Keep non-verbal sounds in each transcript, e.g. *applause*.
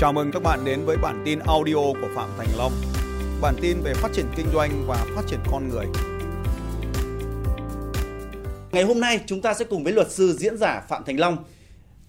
Chào mừng các bạn đến với bản tin audio của Phạm Thành Long. Bản tin về phát triển kinh doanh và phát triển con người. Ngày hôm nay chúng ta sẽ cùng với luật sư diễn giả Phạm Thành Long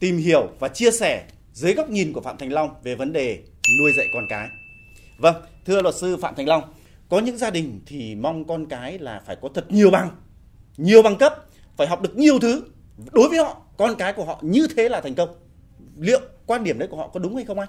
tìm hiểu và chia sẻ dưới góc nhìn của Phạm Thành Long về vấn đề nuôi dạy con cái. Vâng, thưa luật sư Phạm Thành Long, có những gia đình thì mong con cái là phải có thật nhiều bằng, nhiều bằng cấp, phải học được nhiều thứ. Đối với họ, con cái của họ như thế là thành công. Liệu quan điểm đấy của họ có đúng hay không anh?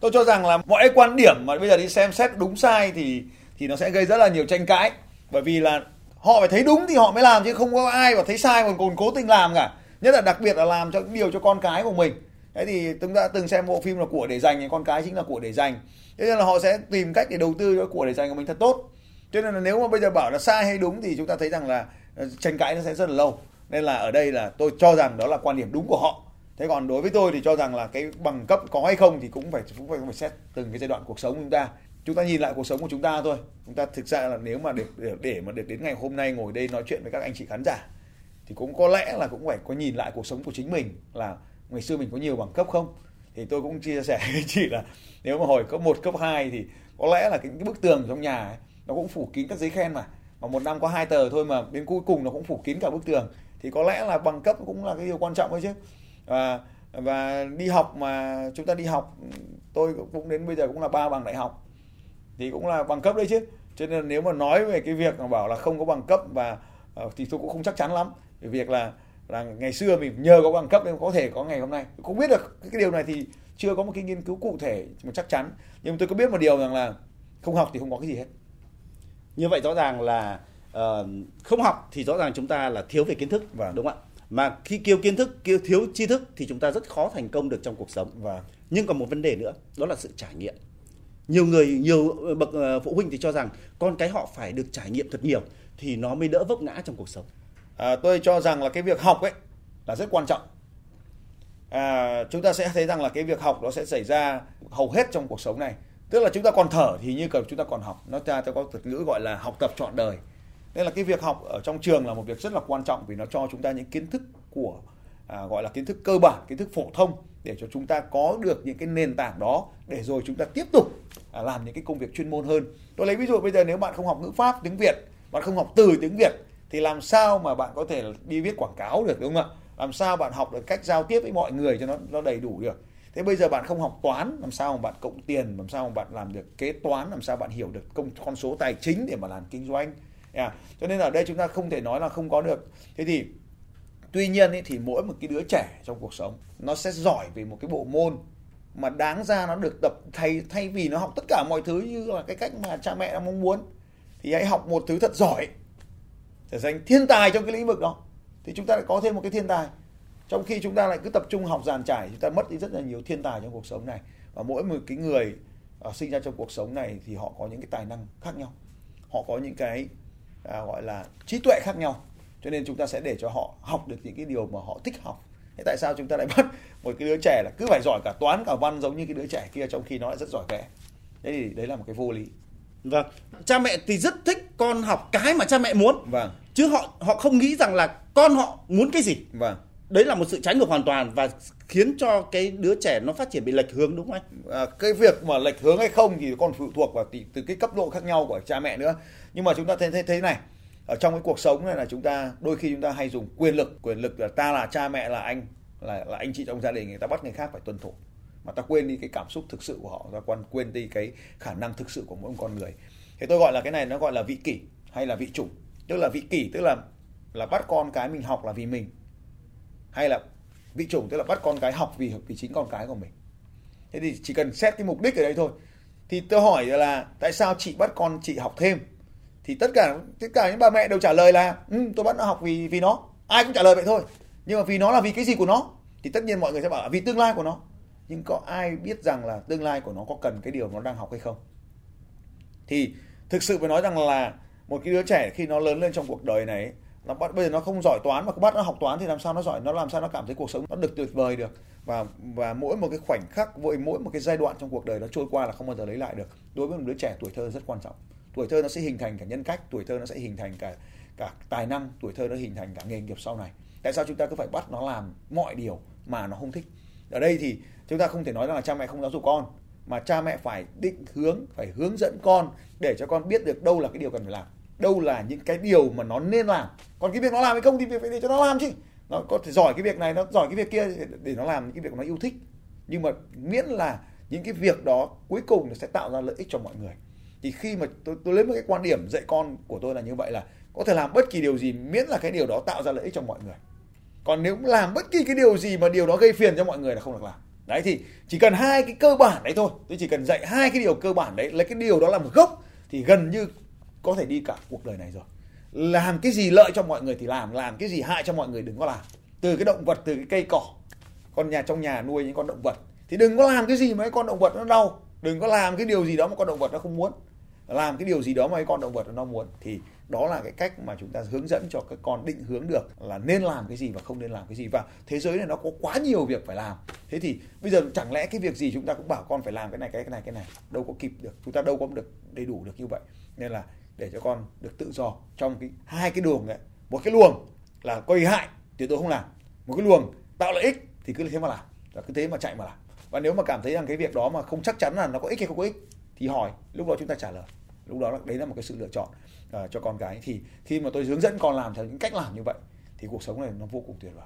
Tôi cho rằng là mọi quan điểm mà bây giờ đi xem xét đúng sai thì thì nó sẽ gây rất là nhiều tranh cãi. Bởi vì là họ phải thấy đúng thì họ mới làm, chứ không có ai mà thấy sai còn còn cố tình làm cả. Nhất là đặc biệt là làm cho điều cho con cái của mình. Thế thì chúng ta từng xem bộ phim là của để dành thì con cái chính là của để dành. Thế nên là họ sẽ tìm cách để đầu tư cho của để dành của mình thật tốt. Cho nên là nếu mà bây giờ bảo là sai hay đúng thì chúng ta thấy rằng là ờ, tranh cãi nó sẽ rất là lâu. Nên là ở đây là tôi cho rằng đó là quan điểm đúng của họ thế còn đối với tôi thì cho rằng là cái bằng cấp có hay không thì cũng phải cũng phải, phải xét từng cái giai đoạn cuộc sống của chúng ta. Chúng ta nhìn lại cuộc sống của chúng ta thôi. Chúng ta thực ra là nếu mà để để, để mà được đến ngày hôm nay ngồi đây nói chuyện với các anh chị khán giả thì cũng có lẽ là cũng phải có nhìn lại cuộc sống của chính mình là ngày xưa mình có nhiều bằng cấp không? Thì tôi cũng chia sẻ với chị là nếu mà hồi cấp 1, cấp 2 thì có lẽ là cái, cái bức tường trong nhà ấy, nó cũng phủ kín các giấy khen mà. Mà một năm có hai tờ thôi mà đến cuối cùng nó cũng phủ kín cả bức tường. Thì có lẽ là bằng cấp cũng là cái điều quan trọng thôi chứ và và đi học mà chúng ta đi học tôi cũng đến bây giờ cũng là ba bằng đại học. Thì cũng là bằng cấp đấy chứ. Cho nên nếu mà nói về cái việc mà bảo là không có bằng cấp và uh, thì tôi cũng không chắc chắn lắm. Về việc là là ngày xưa mình nhờ có bằng cấp nên có thể có ngày hôm nay. Không biết được cái điều này thì chưa có một cái nghiên cứu cụ thể mà chắc chắn. Nhưng tôi có biết một điều rằng là không học thì không có cái gì hết. Như vậy rõ ràng là uh, không học thì rõ ràng chúng ta là thiếu về kiến thức vâng. đúng không ạ mà khi thiếu kiến thức thiếu tri thức thì chúng ta rất khó thành công được trong cuộc sống. Và nhưng còn một vấn đề nữa đó là sự trải nghiệm. Nhiều người nhiều bậc ờ, phụ huynh thì cho rằng con cái họ phải được trải nghiệm thật nhiều thì nó mới đỡ vấp ngã trong cuộc sống. À, tôi cho rằng là cái việc học ấy là rất quan trọng. À, chúng ta sẽ thấy rằng là cái việc học nó sẽ xảy ra hầu hết trong cuộc sống này. Tức là chúng ta còn thở thì như cần chúng ta còn học. Nó ta có thuật ngữ gọi là học tập trọn đời nên là cái việc học ở trong trường là một việc rất là quan trọng vì nó cho chúng ta những kiến thức của à, gọi là kiến thức cơ bản kiến thức phổ thông để cho chúng ta có được những cái nền tảng đó để rồi chúng ta tiếp tục à, làm những cái công việc chuyên môn hơn. Tôi lấy ví dụ bây giờ nếu bạn không học ngữ pháp tiếng việt bạn không học từ tiếng việt thì làm sao mà bạn có thể đi viết quảng cáo được đúng không ạ? Làm sao bạn học được cách giao tiếp với mọi người cho nó nó đầy đủ được? Thế bây giờ bạn không học toán làm sao mà bạn cộng tiền làm sao mà bạn làm được kế toán làm sao bạn hiểu được công con số tài chính để mà làm kinh doanh? Yeah. cho nên ở đây chúng ta không thể nói là không có được. Thế thì tuy nhiên ý, thì mỗi một cái đứa trẻ trong cuộc sống nó sẽ giỏi về một cái bộ môn mà đáng ra nó được tập thay thay vì nó học tất cả mọi thứ như là cái cách mà cha mẹ nó mong muốn thì hãy học một thứ thật giỏi trở thành thiên tài trong cái lĩnh vực đó. Thì chúng ta lại có thêm một cái thiên tài. Trong khi chúng ta lại cứ tập trung học giàn trải chúng ta mất đi rất là nhiều thiên tài trong cuộc sống này. Và mỗi một cái người uh, sinh ra trong cuộc sống này thì họ có những cái tài năng khác nhau. Họ có những cái à, gọi là trí tuệ khác nhau. Cho nên chúng ta sẽ để cho họ học được những cái điều mà họ thích học. Thế tại sao chúng ta lại *laughs* bắt một cái đứa trẻ là cứ phải giỏi cả toán cả văn giống như cái đứa trẻ kia trong khi nó lại rất giỏi vẽ? Thế thì đấy là một cái vô lý. Vâng. Cha mẹ thì rất thích con học cái mà cha mẹ muốn. Vâng. Chứ họ họ không nghĩ rằng là con họ muốn cái gì. Vâng đấy là một sự trái ngược hoàn toàn và khiến cho cái đứa trẻ nó phát triển bị lệch hướng đúng không anh? À, cái việc mà lệch hướng hay không thì còn phụ thuộc vào từ cái cấp độ khác nhau của cha mẹ nữa. Nhưng mà chúng ta thấy thế, thế này, ở trong cái cuộc sống này là chúng ta đôi khi chúng ta hay dùng quyền lực, quyền lực là ta là cha mẹ là anh là là anh chị trong gia đình người ta bắt người khác phải tuân thủ mà ta quên đi cái cảm xúc thực sự của họ, ta quan quên đi cái khả năng thực sự của mỗi con người. Thế tôi gọi là cái này nó gọi là vị kỷ hay là vị chủng, tức là vị kỷ tức là là bắt con cái mình học là vì mình hay là vị chủng tức là bắt con cái học vì vì chính con cái của mình. Thế thì chỉ cần xét cái mục đích ở đây thôi. Thì tôi hỏi là tại sao chị bắt con chị học thêm? Thì tất cả tất cả những bà mẹ đều trả lời là ừ, tôi bắt nó học vì vì nó. Ai cũng trả lời vậy thôi. Nhưng mà vì nó là vì cái gì của nó? Thì tất nhiên mọi người sẽ bảo là vì tương lai của nó. Nhưng có ai biết rằng là tương lai của nó có cần cái điều nó đang học hay không? Thì thực sự phải nói rằng là một cái đứa trẻ khi nó lớn lên trong cuộc đời này nó bắt, bây giờ nó không giỏi toán mà cứ bắt nó học toán thì làm sao nó giỏi? Nó làm sao nó cảm thấy cuộc sống nó được tuyệt vời được? Và và mỗi một cái khoảnh khắc vội mỗi một cái giai đoạn trong cuộc đời nó trôi qua là không bao giờ lấy lại được. Đối với một đứa trẻ, tuổi thơ rất quan trọng. Tuổi thơ nó sẽ hình thành cả nhân cách, tuổi thơ nó sẽ hình thành cả cả tài năng, tuổi thơ nó hình thành cả nghề nghiệp sau này. Tại sao chúng ta cứ phải bắt nó làm mọi điều mà nó không thích? Ở đây thì chúng ta không thể nói rằng là cha mẹ không giáo dục con, mà cha mẹ phải định hướng, phải hướng dẫn con để cho con biết được đâu là cái điều cần phải làm đâu là những cái điều mà nó nên làm. Còn cái việc nó làm hay không thì việc phải để cho nó làm chứ. Nó có thể giỏi cái việc này nó giỏi cái việc kia để nó làm những cái việc mà nó yêu thích. Nhưng mà miễn là những cái việc đó cuối cùng nó sẽ tạo ra lợi ích cho mọi người. Thì khi mà tôi, tôi lấy một cái quan điểm dạy con của tôi là như vậy là có thể làm bất kỳ điều gì miễn là cái điều đó tạo ra lợi ích cho mọi người. Còn nếu làm bất kỳ cái điều gì mà điều đó gây phiền cho mọi người là không được làm. Đấy thì chỉ cần hai cái cơ bản đấy thôi. Tôi chỉ cần dạy hai cái điều cơ bản đấy lấy cái điều đó làm gốc thì gần như có thể đi cả cuộc đời này rồi. Làm cái gì lợi cho mọi người thì làm làm cái gì hại cho mọi người đừng có làm. Từ cái động vật, từ cái cây cỏ, con nhà, trong nhà nuôi những con động vật. Thì đừng có làm cái gì mà cái con động vật nó đau. Đừng có làm cái điều gì đó mà con động vật nó không muốn. Làm cái điều gì đó mà cái con động vật nó muốn. Thì đó là cái cách mà chúng ta hướng dẫn cho các con định hướng được là nên làm cái gì và không nên làm cái gì. Và thế giới này nó có quá nhiều việc phải làm. Thế thì bây giờ chẳng lẽ cái việc gì chúng ta cũng bảo con phải làm cái này cái này cái này. Đâu có kịp được. Chúng ta đâu có được đầy đủ được như vậy. Nên là để cho con được tự do trong cái hai cái luồng ấy. Một cái luồng là gây hại thì tôi không làm. Một cái luồng tạo lợi ích thì cứ thế mà làm. Và cứ thế mà chạy mà làm. Và nếu mà cảm thấy rằng cái việc đó mà không chắc chắn là nó có ích hay không có ích thì hỏi lúc đó chúng ta trả lời. Lúc đó đấy là một cái sự lựa chọn uh, cho con cái. Thì khi mà tôi hướng dẫn con làm theo những cách làm như vậy thì cuộc sống này nó vô cùng tuyệt vời.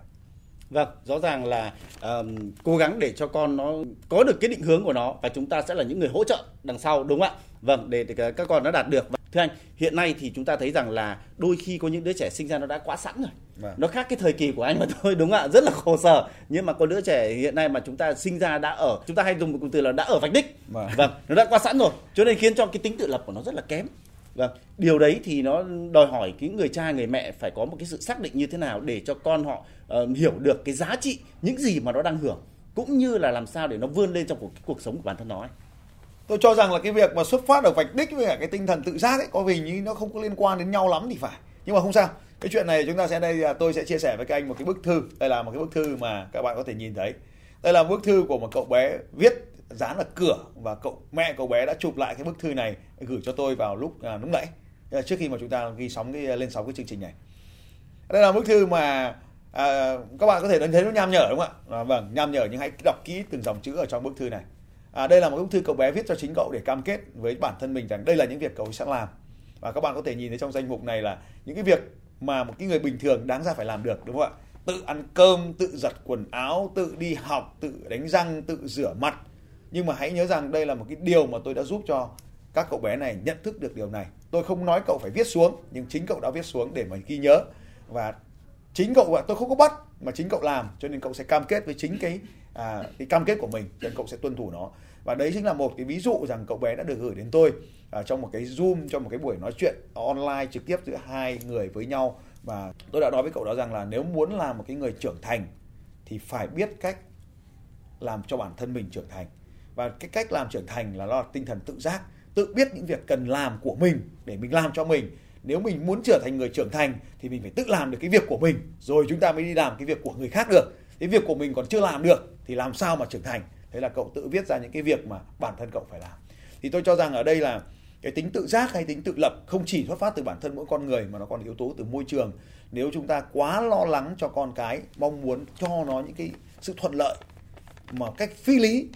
Vâng, rõ ràng là um, cố gắng để cho con nó có được cái định hướng của nó và chúng ta sẽ là những người hỗ trợ đằng sau đúng không ạ? Vâng, để, để các con nó đạt được. Thưa anh, hiện nay thì chúng ta thấy rằng là đôi khi có những đứa trẻ sinh ra nó đã quá sẵn rồi. Vâng. Nó khác cái thời kỳ của anh mà thôi đúng không ạ? Rất là khổ sở. Nhưng mà có đứa trẻ hiện nay mà chúng ta sinh ra đã ở, chúng ta hay dùng một cụm từ là đã ở vạch đích. Vâng. vâng, nó đã quá sẵn rồi. Cho nên khiến cho cái tính tự lập của nó rất là kém. Vâng, điều đấy thì nó đòi hỏi cái người cha người mẹ phải có một cái sự xác định như thế nào để cho con họ uh, hiểu được cái giá trị những gì mà nó đang hưởng cũng như là làm sao để nó vươn lên trong cuộc, cuộc sống của bản thân nó ấy. Tôi cho rằng là cái việc mà xuất phát ở vạch đích với cả cái tinh thần tự giác ấy có vì như nó không có liên quan đến nhau lắm thì phải. Nhưng mà không sao. Cái chuyện này chúng ta sẽ đây à, tôi sẽ chia sẻ với các anh một cái bức thư. Đây là một cái bức thư mà các bạn có thể nhìn thấy. Đây là bức thư của một cậu bé viết dán ở cửa và cậu mẹ cậu bé đã chụp lại cái bức thư này gửi cho tôi vào lúc à, lúc nãy trước khi mà chúng ta ghi sóng cái lên sóng cái chương trình này đây là bức thư mà à, các bạn có thể thấy nó nham nhở đúng không ạ à, vâng nham nhở nhưng hãy đọc kỹ từng dòng chữ ở trong bức thư này à, đây là một bức thư cậu bé viết cho chính cậu để cam kết với bản thân mình rằng đây là những việc cậu sẽ làm. Và các bạn có thể nhìn thấy trong danh mục này là những cái việc mà một cái người bình thường đáng ra phải làm được đúng không ạ? Tự ăn cơm tự giặt quần áo tự đi học tự đánh răng tự rửa mặt. Nhưng mà hãy nhớ rằng đây là một cái điều mà tôi đã giúp cho các cậu bé này nhận thức được điều này. Tôi không nói cậu phải viết xuống nhưng chính cậu đã viết xuống để mà ghi nhớ. Và chính cậu tôi không có bắt mà chính cậu làm cho nên cậu sẽ cam kết với chính cái à, cái cam kết của mình cho nên cậu sẽ tuân thủ nó và đấy chính là một cái ví dụ rằng cậu bé đã được gửi đến tôi à, trong một cái zoom trong một cái buổi nói chuyện online trực tiếp giữa hai người với nhau. Và tôi đã nói với cậu đó rằng là nếu muốn làm một cái người trưởng thành thì phải biết cách làm cho bản thân mình trưởng thành. Và cái cách làm trưởng thành là lo tinh thần tự giác tự biết những việc cần làm của mình để mình làm cho mình. Nếu mình muốn trở thành người trưởng thành thì mình phải tự làm được cái việc của mình rồi chúng ta mới đi làm cái việc của người khác được. Cái việc của mình còn chưa làm được thì làm sao mà trưởng thành? Thế là cậu tự viết ra những cái việc mà bản thân cậu phải làm. Thì tôi cho rằng ở đây là cái tính tự giác hay tính tự lập không chỉ xuất phát từ bản thân mỗi con người mà nó còn yếu tố từ môi trường. Nếu chúng ta quá lo lắng cho con cái mong muốn cho nó những cái sự thuận lợi mà cách phi lý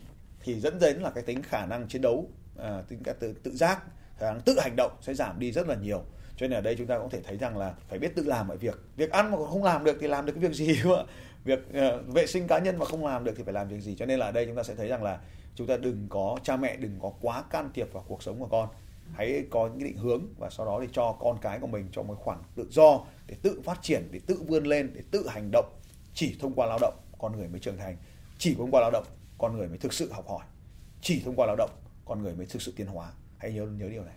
thì dẫn đến là cái tính khả năng chiến đấu à, tính cả tự, tự giác khả năng tự hành động sẽ giảm đi rất là nhiều cho nên ở đây chúng ta cũng thể thấy rằng là phải biết tự làm mọi việc. Việc ăn mà không làm được thì làm được cái việc gì *laughs* ạ? Việc uh, vệ sinh cá nhân mà không làm được thì phải làm việc gì? Cho nên là ở đây chúng ta sẽ thấy rằng là chúng ta đừng có cha mẹ đừng có quá can thiệp vào cuộc sống của con. Hãy có những định hướng và sau đó thì cho con cái của mình cho một khoảng tự do để tự phát triển để tự vươn lên để tự hành động. Chỉ thông qua lao động con người mới trưởng thành. Chỉ thông qua lao động con người mới thực sự học hỏi. Chỉ thông qua lao động con người mới thực sự tiến hóa. Hãy nhớ nhớ điều này.